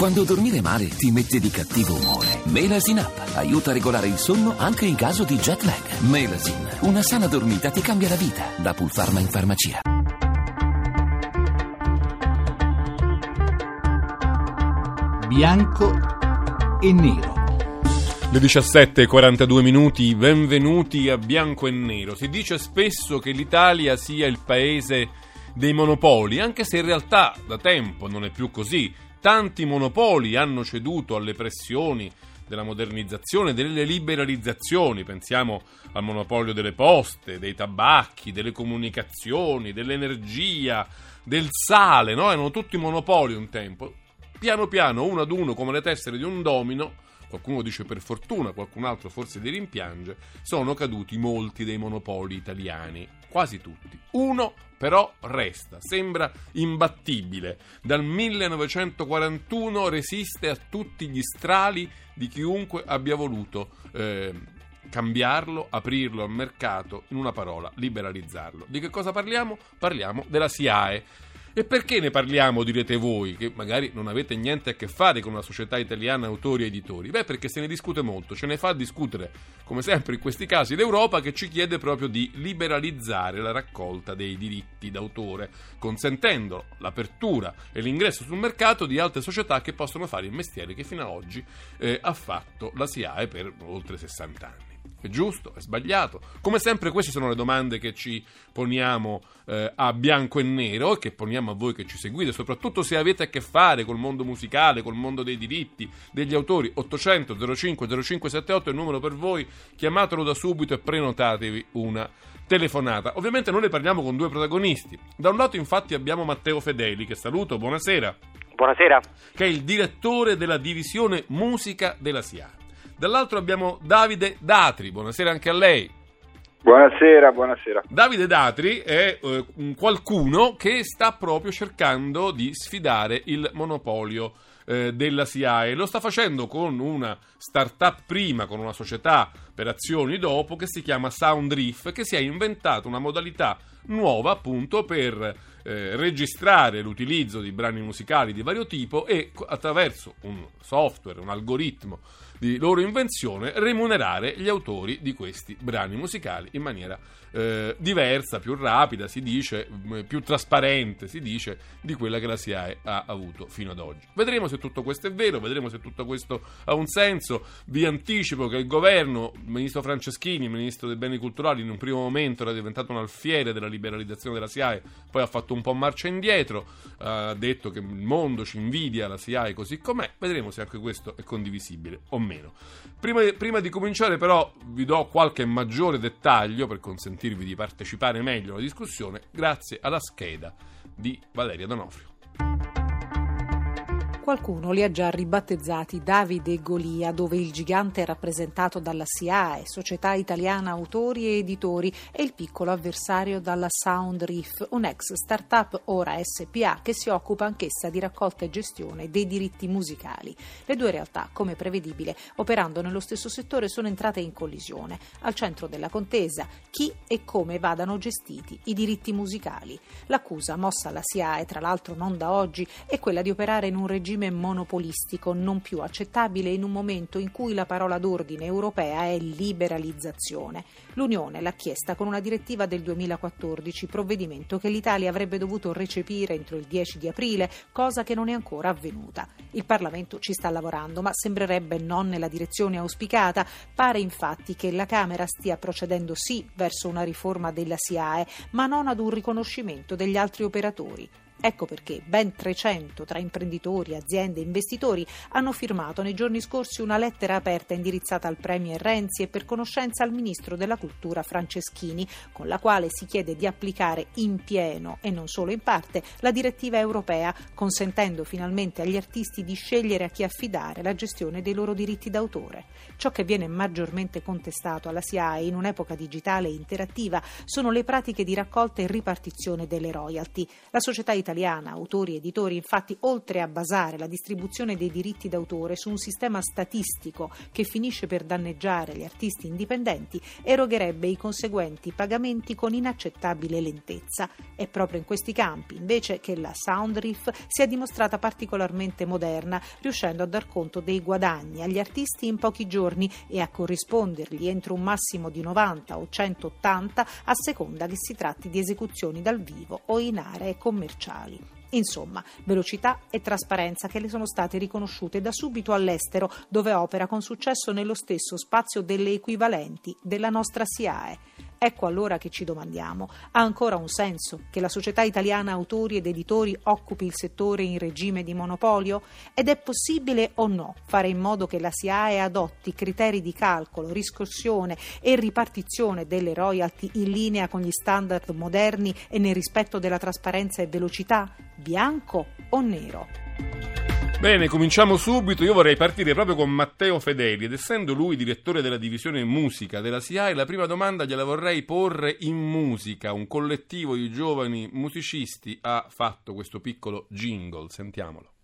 Quando dormire male ti mette di cattivo umore. Melasin Up aiuta a regolare il sonno anche in caso di jet lag. Melasin, una sana dormita ti cambia la vita. Da Pulpharma in farmacia. Bianco e nero. Le 17.42 minuti, benvenuti a Bianco e Nero. Si dice spesso che l'Italia sia il paese dei monopoli, anche se in realtà da tempo non è più così. Tanti monopoli hanno ceduto alle pressioni della modernizzazione, delle liberalizzazioni, pensiamo al monopolio delle poste, dei tabacchi, delle comunicazioni, dell'energia, del sale, no? Erano tutti monopoli un tempo. Piano piano, uno ad uno, come le tessere di un domino, qualcuno dice per fortuna, qualcun altro forse li rimpiange, sono caduti molti dei monopoli italiani, quasi tutti. Uno però resta, sembra imbattibile. Dal 1941 resiste a tutti gli strali di chiunque abbia voluto eh, cambiarlo, aprirlo al mercato, in una parola, liberalizzarlo. Di che cosa parliamo? Parliamo della SIAE e perché ne parliamo, direte voi, che magari non avete niente a che fare con una società italiana autori e editori? Beh, perché se ne discute molto, ce ne fa discutere, come sempre in questi casi, l'Europa che ci chiede proprio di liberalizzare la raccolta dei diritti d'autore, consentendo l'apertura e l'ingresso sul mercato di altre società che possono fare il mestiere che fino ad oggi eh, ha fatto la SIAE per oltre 60 anni. È giusto? È sbagliato? Come sempre queste sono le domande che ci poniamo eh, a bianco e nero e che poniamo a voi che ci seguite, soprattutto se avete a che fare col mondo musicale, col mondo dei diritti, degli autori. 800 05 0578 è il numero per voi, chiamatelo da subito e prenotatevi una telefonata. Ovviamente noi ne parliamo con due protagonisti. Da un lato infatti abbiamo Matteo Fedeli, che saluto, buonasera. Buonasera. Che è il direttore della divisione musica della SIA. Dall'altro abbiamo Davide Datri, buonasera anche a lei. Buonasera, buonasera. Davide Datri è eh, qualcuno che sta proprio cercando di sfidare il monopolio eh, della SIAE. Lo sta facendo con una startup prima, con una società per azioni dopo, che si chiama Soundriff, che si è inventato una modalità nuova appunto per eh, registrare l'utilizzo di brani musicali di vario tipo e attraverso un software, un algoritmo di loro invenzione, remunerare gli autori di questi brani musicali in maniera eh, diversa, più rapida, si dice, più trasparente, si dice, di quella che la SIAE ha avuto fino ad oggi. Vedremo se tutto questo è vero, vedremo se tutto questo ha un senso. Vi anticipo che il governo, il ministro Franceschini, il ministro dei beni culturali, in un primo momento era diventato un alfiere della liberalizzazione della SIAE, poi ha fatto un po' marcia indietro, ha detto che il mondo ci invidia la SIAE così com'è. Vedremo se anche questo è condivisibile o meno. Prima, prima di cominciare però vi do qualche maggiore dettaglio per consentirvi di partecipare meglio alla discussione grazie alla scheda di Valeria Donofrio. Qualcuno li ha già ribattezzati Davide e Golia, dove il gigante è rappresentato dalla SIAE, Società Italiana Autori e Editori, e il piccolo avversario dalla Sound Reef, un'ex startup ora SPA che si occupa anch'essa di raccolta e gestione dei diritti musicali. Le due realtà, come prevedibile, operando nello stesso settore, sono entrate in collisione. Al centro della contesa chi e come vadano gestiti i diritti musicali. L'accusa mossa alla SIAE, tra l'altro non da oggi, è quella di operare in un regime regime monopolistico non più accettabile in un momento in cui la parola d'ordine europea è liberalizzazione. L'Unione l'ha chiesta con una direttiva del 2014, provvedimento che l'Italia avrebbe dovuto recepire entro il 10 di aprile, cosa che non è ancora avvenuta. Il Parlamento ci sta lavorando, ma sembrerebbe non nella direzione auspicata. Pare infatti che la Camera stia procedendo sì verso una riforma della SIAE, ma non ad un riconoscimento degli altri operatori. Ecco perché ben 300 tra imprenditori, aziende e investitori hanno firmato nei giorni scorsi una lettera aperta indirizzata al Premier Renzi e per conoscenza al Ministro della Cultura Franceschini, con la quale si chiede di applicare in pieno e non solo in parte la direttiva europea, consentendo finalmente agli artisti di scegliere a chi affidare la gestione dei loro diritti d'autore. Ciò che viene maggiormente contestato alla SIAE in un'epoca digitale e interattiva sono le pratiche di raccolta e ripartizione delle royalty. La società italiana italiana autori e editori infatti oltre a basare la distribuzione dei diritti d'autore su un sistema statistico che finisce per danneggiare gli artisti indipendenti, erogherebbe i conseguenti pagamenti con inaccettabile lentezza. È proprio in questi campi invece che la Soundriff si è dimostrata particolarmente moderna, riuscendo a dar conto dei guadagni agli artisti in pochi giorni e a corrispondergli entro un massimo di 90 o 180 a seconda che si tratti di esecuzioni dal vivo o in aree commerciali. Insomma, velocità e trasparenza che le sono state riconosciute da subito all'estero, dove opera con successo nello stesso spazio delle equivalenti della nostra SIAE. Ecco allora che ci domandiamo, ha ancora un senso che la società italiana autori ed editori occupi il settore in regime di monopolio? Ed è possibile o no fare in modo che la SIAE adotti criteri di calcolo, riscossione e ripartizione delle royalty in linea con gli standard moderni e nel rispetto della trasparenza e velocità? Bianco o nero? Bene, cominciamo subito. Io vorrei partire proprio con Matteo Fedeli ed essendo lui direttore della divisione musica della SIAE, la prima domanda gliela vorrei porre in musica. Un collettivo di giovani musicisti ha fatto questo piccolo jingle, sentiamolo.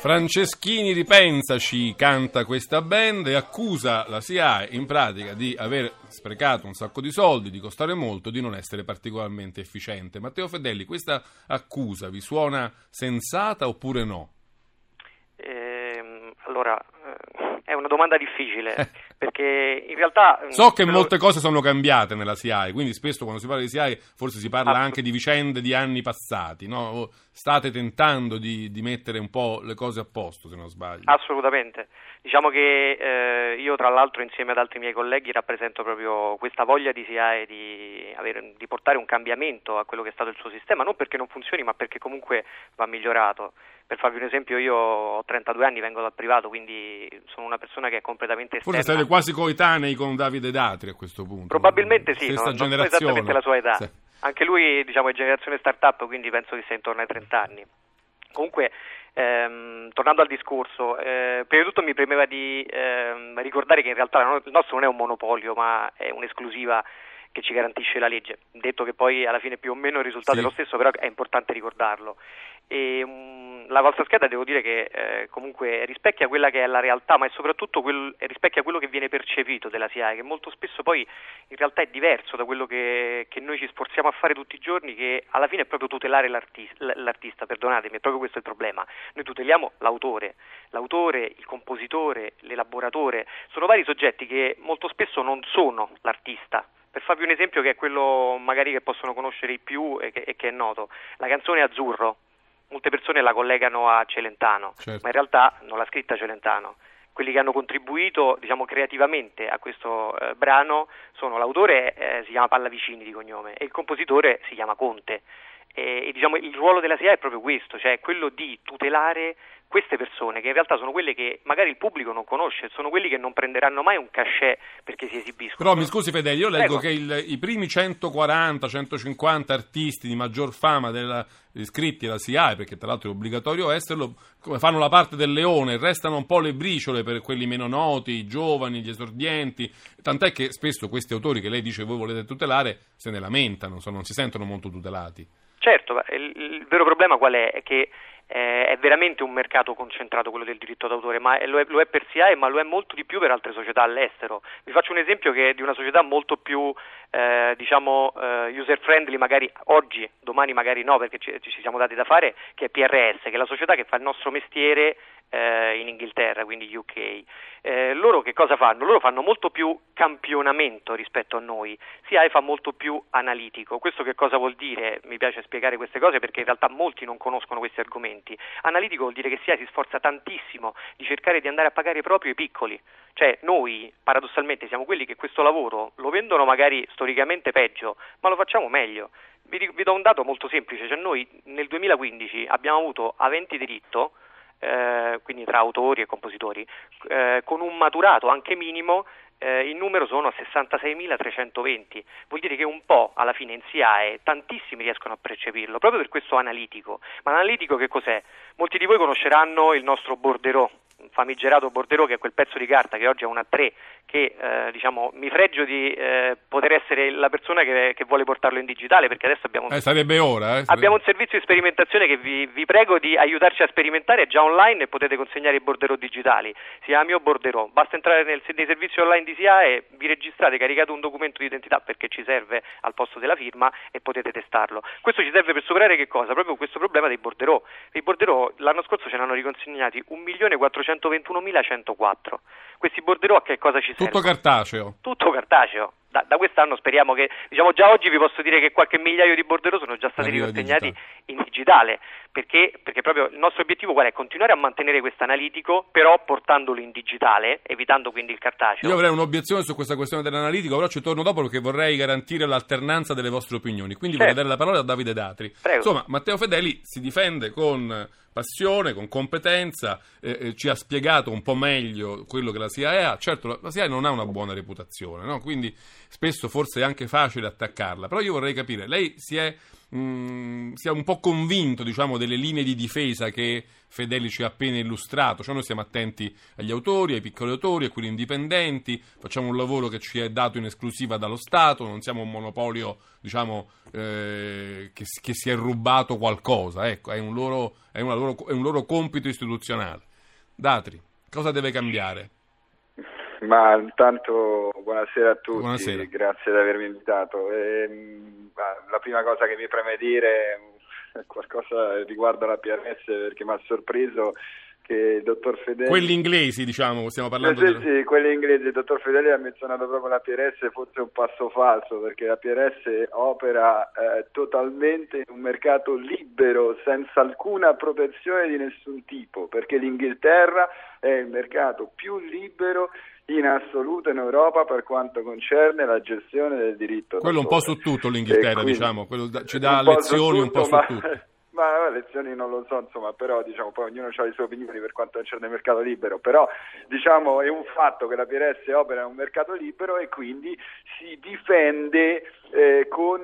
Franceschini ripensaci, canta questa band e accusa la SIAE in pratica di aver sprecato un sacco di soldi, di costare molto, di non essere particolarmente efficiente. Matteo Fedelli, questa accusa vi suona sensata oppure no? Eh, allora, eh, è una domanda difficile. Perché in realtà... So che molte cose sono cambiate nella SIAE, quindi spesso quando si parla di SIAE forse si parla ah, anche di vicende di anni passati, no? State tentando di, di, mettere un po' le cose a posto, se non sbaglio. Assolutamente. Diciamo che eh, io tra l'altro insieme ad altri miei colleghi rappresento proprio questa voglia di SIAE di, avere, di portare un cambiamento a quello che è stato il suo sistema, non perché non funzioni ma perché comunque va migliorato. Per farvi un esempio, io ho 32 anni, vengo dal privato, quindi sono una persona che è completamente esterna. Forse siete quasi coetanei con Davide Datri a questo punto. Probabilmente sì, non, non so esattamente la sua età. Sì. Anche lui diciamo, è generazione start-up, quindi penso che sia intorno ai 30 anni. Comunque, ehm, tornando al discorso, eh, prima di tutto mi premeva di ehm, ricordare che in realtà il nostro non è un monopolio, ma è un'esclusiva che ci garantisce la legge. Detto che poi alla fine più o meno il risultato sì. è lo stesso, però è importante ricordarlo. E, um, la vostra scheda devo dire che eh, comunque rispecchia quella che è la realtà, ma è soprattutto quel, rispecchia quello che viene percepito della SIAE, che molto spesso poi in realtà è diverso da quello che, che noi ci sforziamo a fare tutti i giorni, che alla fine è proprio tutelare l'artista, l'artista, perdonatemi, è proprio questo il problema. Noi tuteliamo l'autore, l'autore, il compositore, l'elaboratore, sono vari soggetti che molto spesso non sono l'artista, per farvi un esempio che è quello magari che possono conoscere i più e che, e che è noto, la canzone Azzurro, molte persone la collegano a Celentano, certo. ma in realtà non l'ha scritta Celentano. Quelli che hanno contribuito diciamo, creativamente a questo eh, brano sono l'autore, eh, si chiama Pallavicini di cognome, e il compositore si chiama Conte. E, e diciamo, il ruolo della SIA è proprio questo, cioè quello di tutelare queste persone, che in realtà sono quelle che magari il pubblico non conosce, sono quelli che non prenderanno mai un cachet perché si esibiscono. Però mi scusi Fedele, io leggo Prego. che il, i primi 140-150 artisti di maggior fama della, iscritti alla SIAE, perché tra l'altro è obbligatorio esserlo, fanno la parte del leone, restano un po' le briciole per quelli meno noti, i giovani, gli esordienti, tant'è che spesso questi autori che lei dice voi volete tutelare se ne lamentano, non si sentono molto tutelati. Certo, il, il vero problema qual è? È che eh, è veramente un mercato concentrato quello del diritto d'autore, ma lo è, lo è, per SIAE, ma lo è molto di più per altre società all'estero. Vi faccio un esempio che è di una società molto più eh, diciamo eh, user friendly, magari oggi, domani magari no, perché ci, ci siamo dati da fare, che è PRS, che è la società che fa il nostro mestiere eh, in Inghilterra, quindi UK. Eh, loro che cosa fanno? Loro fanno molto più campionamento rispetto a noi, SIAE fa molto più analitico. Questo che cosa vuol dire? Mi piace spiegare queste cose perché in realtà molti non conoscono questi argomenti. Analitico vuol dire che SIAE si sforza tantissimo di cercare di andare a pagare proprio i piccoli. Cioè noi paradossalmente siamo quelli che questo lavoro lo vendono magari storicamente peggio, ma lo facciamo meglio. Vi, vi do un dato molto semplice, cioè noi nel 2015 abbiamo avuto aventi diritto eh, quindi tra autori e compositori, eh, con un maturato anche minimo eh, in numero sono 66.320, vuol dire che un po' alla fine in SIAE tantissimi riescono a percepirlo, proprio per questo analitico. Ma l'analitico che cos'è? Molti di voi conosceranno il nostro borderò, famigerato borderò che è quel pezzo di carta che oggi è una 3 che eh, diciamo, mi fregio di eh, poter essere la persona che, che, vuole portarlo in digitale perché adesso abbiamo, eh, sarebbe ora, eh, abbiamo un servizio di sperimentazione che vi, vi, prego di aiutarci a sperimentare, è già online e potete consegnare i borderò digitali, si chiama Mio Borderò, basta entrare nel, nei servizi online di SIA e vi registrate, caricate un documento di identità perché ci serve al posto della firma e potete testarlo. Questo ci serve per superare che cosa? Proprio questo problema dei borderò. I borderò l'anno scorso ce ne hanno riconsegnati 1.421.104. Questi borderò a che cosa ci servono? Tutto cartaceo. Tutto cartaceo. Da, da, quest'anno speriamo che, diciamo già oggi vi posso dire che qualche migliaio di borderò sono già stati riconsegnati in digitale, perché, perché, proprio il nostro obiettivo qual è? Continuare a mantenere questo analitico, però portandolo in digitale, evitando quindi il cartaceo. Io avrei un'obiezione su questa questione dell'analitico, però ci torno dopo perché vorrei garantire l'alternanza delle vostre opinioni, quindi certo. vorrei dare la parola a Davide Datri. Prego. Insomma, Matteo Fedeli si difende con passione, con competenza, eh, ci ha spiegato un po' meglio quello che la SIAE ha. Certo, la SIAE non ha una buona reputazione, no? quindi spesso forse è anche facile attaccarla, però io vorrei capire, lei si è mm, sia un po' convinto diciamo, delle linee di difesa che Fedeli ci ha appena illustrato. Cioè noi stiamo attenti agli autori, ai piccoli autori, a quelli indipendenti, facciamo un lavoro che ci è dato in esclusiva dallo Stato, non siamo un monopolio diciamo, eh, che, che, si è rubato qualcosa, ecco, è un loro, è loro, è un loro compito istituzionale. Datri, cosa deve cambiare? Ma intanto buonasera a tutti, buonasera. grazie di avermi invitato. E, ehm, la prima cosa che mi preme dire è qualcosa riguardo la PRS perché mi ha sorpreso che il dottor Fedeli... Quelli inglesi, diciamo, stiamo parlando... Eh, sì, sì, quelli inglesi, il dottor Fedeli ha menzionato proprio la PRS, forse un passo falso, perché la PRS opera eh, totalmente in un mercato libero, senza alcuna protezione di nessun tipo, perché l'Inghilterra è il mercato più libero in assoluto in Europa per quanto concerne la gestione del diritto. Quello un po' su tutto l'Inghilterra, quindi, diciamo, da, ci dà lezioni un po' su tutto. Ma lezioni non lo so, insomma, però diciamo, poi ognuno ha le sue opinioni per quanto concerne il mercato libero, però diciamo, è un fatto che la PRS opera in un mercato libero e quindi si difende eh, con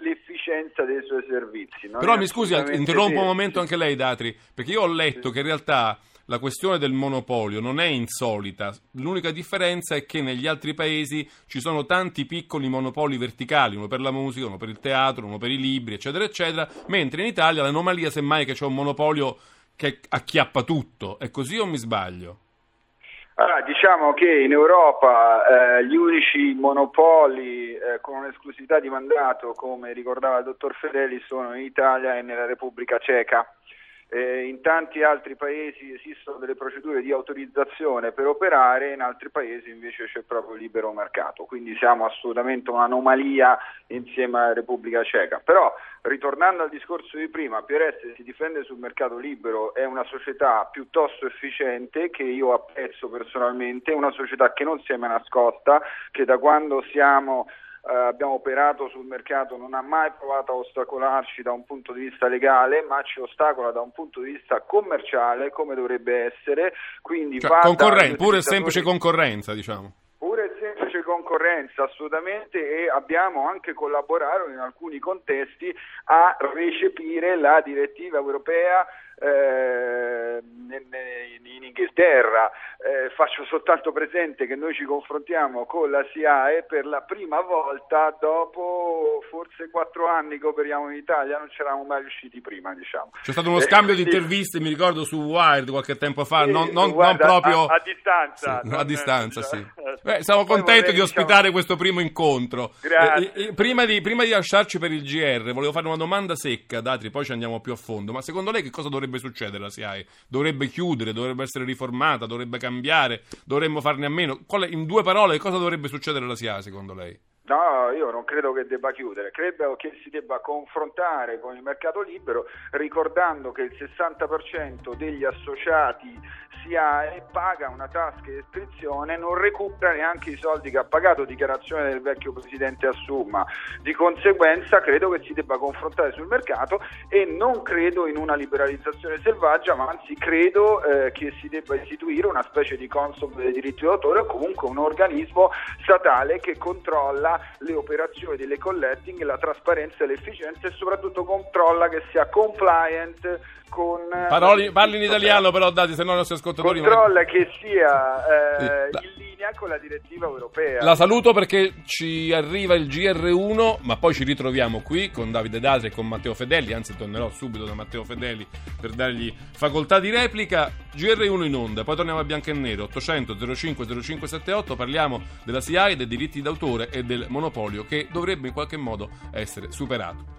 l'efficienza dei suoi servizi. però mi scusi, interrompo un momento anche lei, Datri, perché io ho letto sì. che in realtà la questione del monopolio non è insolita, l'unica differenza è che negli altri paesi ci sono tanti piccoli monopoli verticali, uno per la musica, uno per il teatro, uno per i libri, eccetera, eccetera, mentre in Italia l'anomalia semmai è che c'è un monopolio che acchiappa tutto. È così o mi sbaglio? Allora, diciamo che in Europa eh, gli unici monopoli eh, con un'esclusività di mandato, come ricordava il dottor Fedeli, sono in Italia e nella Repubblica Ceca. Eh, in tanti altri paesi esistono delle procedure di autorizzazione per operare, in altri paesi invece c'è proprio libero mercato, quindi siamo assolutamente un'anomalia insieme alla Repubblica Ceca. Però, ritornando al discorso di prima, PRS si difende sul mercato libero, è una società piuttosto efficiente che io apprezzo personalmente, una società che non si è mai nascosta, che da quando siamo abbiamo operato sul mercato non ha mai provato a ostacolarci da un punto di vista legale, ma ci ostacola da un punto di vista commerciale come dovrebbe essere. Quindi cioè, concorren- pure semplice concorrenza, diciamo. Pure semplice concorrenza, assolutamente, e abbiamo anche collaborato in alcuni contesti a recepire la direttiva europea eh, in Inghilterra. Eh, faccio soltanto presente che noi ci confrontiamo con la SIAE per la prima volta dopo forse quattro anni che operiamo in Italia, non c'eravamo mai riusciti prima. Diciamo. C'è stato uno scambio eh, di interviste, mi ricordo, su Wired qualche tempo fa, sì, non, non, non, proprio... A, a distanza. Sì, a distanza, sì. Beh, siamo contenti vorrei, di ospitare diciamo... questo primo incontro. Grazie. Eh, eh, prima, di, prima, di, lasciarci per il GR, volevo fare una domanda secca, Datri, poi ci andiamo più a fondo. Ma secondo lei che cosa dovrebbe succedere la SIAE? Dovrebbe chiudere, dovrebbe essere riformata, dovrebbe cambiare, dovremmo farne a meno? in due parole, cosa dovrebbe succedere alla SIAE secondo lei? No, io non credo che debba chiudere, credo che si debba confrontare con il mercato libero ricordando che il 60% degli associati SIAE paga una tasca di iscrizione non recupera neanche i soldi che ha pagato, dichiarazione del vecchio presidente Assumma. Di conseguenza credo che si debba confrontare sul mercato e non credo in una liberalizzazione selvaggia, ma anzi credo eh, che si debba istituire una specie di consob dei diritti d'autore o comunque un organismo statale che controlla le operazioni delle collecting, la trasparenza e l'efficienza e soprattutto controlla che sia compliant con... Paroli, parli in italiano però dati, se no non si ascoltatori... Controlla che sia eh, in linea con la direttiva europea. La saluto perché ci arriva il GR1, ma poi ci ritroviamo qui con Davide Datri e con Matteo Fedeli, anzi tornerò subito da Matteo Fedeli per dargli facoltà di replica. GR1 in onda, poi torniamo a bianco e nero, 800 05 0578, parliamo della SIAE, dei diritti d'autore e del monopolio che dovrebbe in qualche modo essere superato.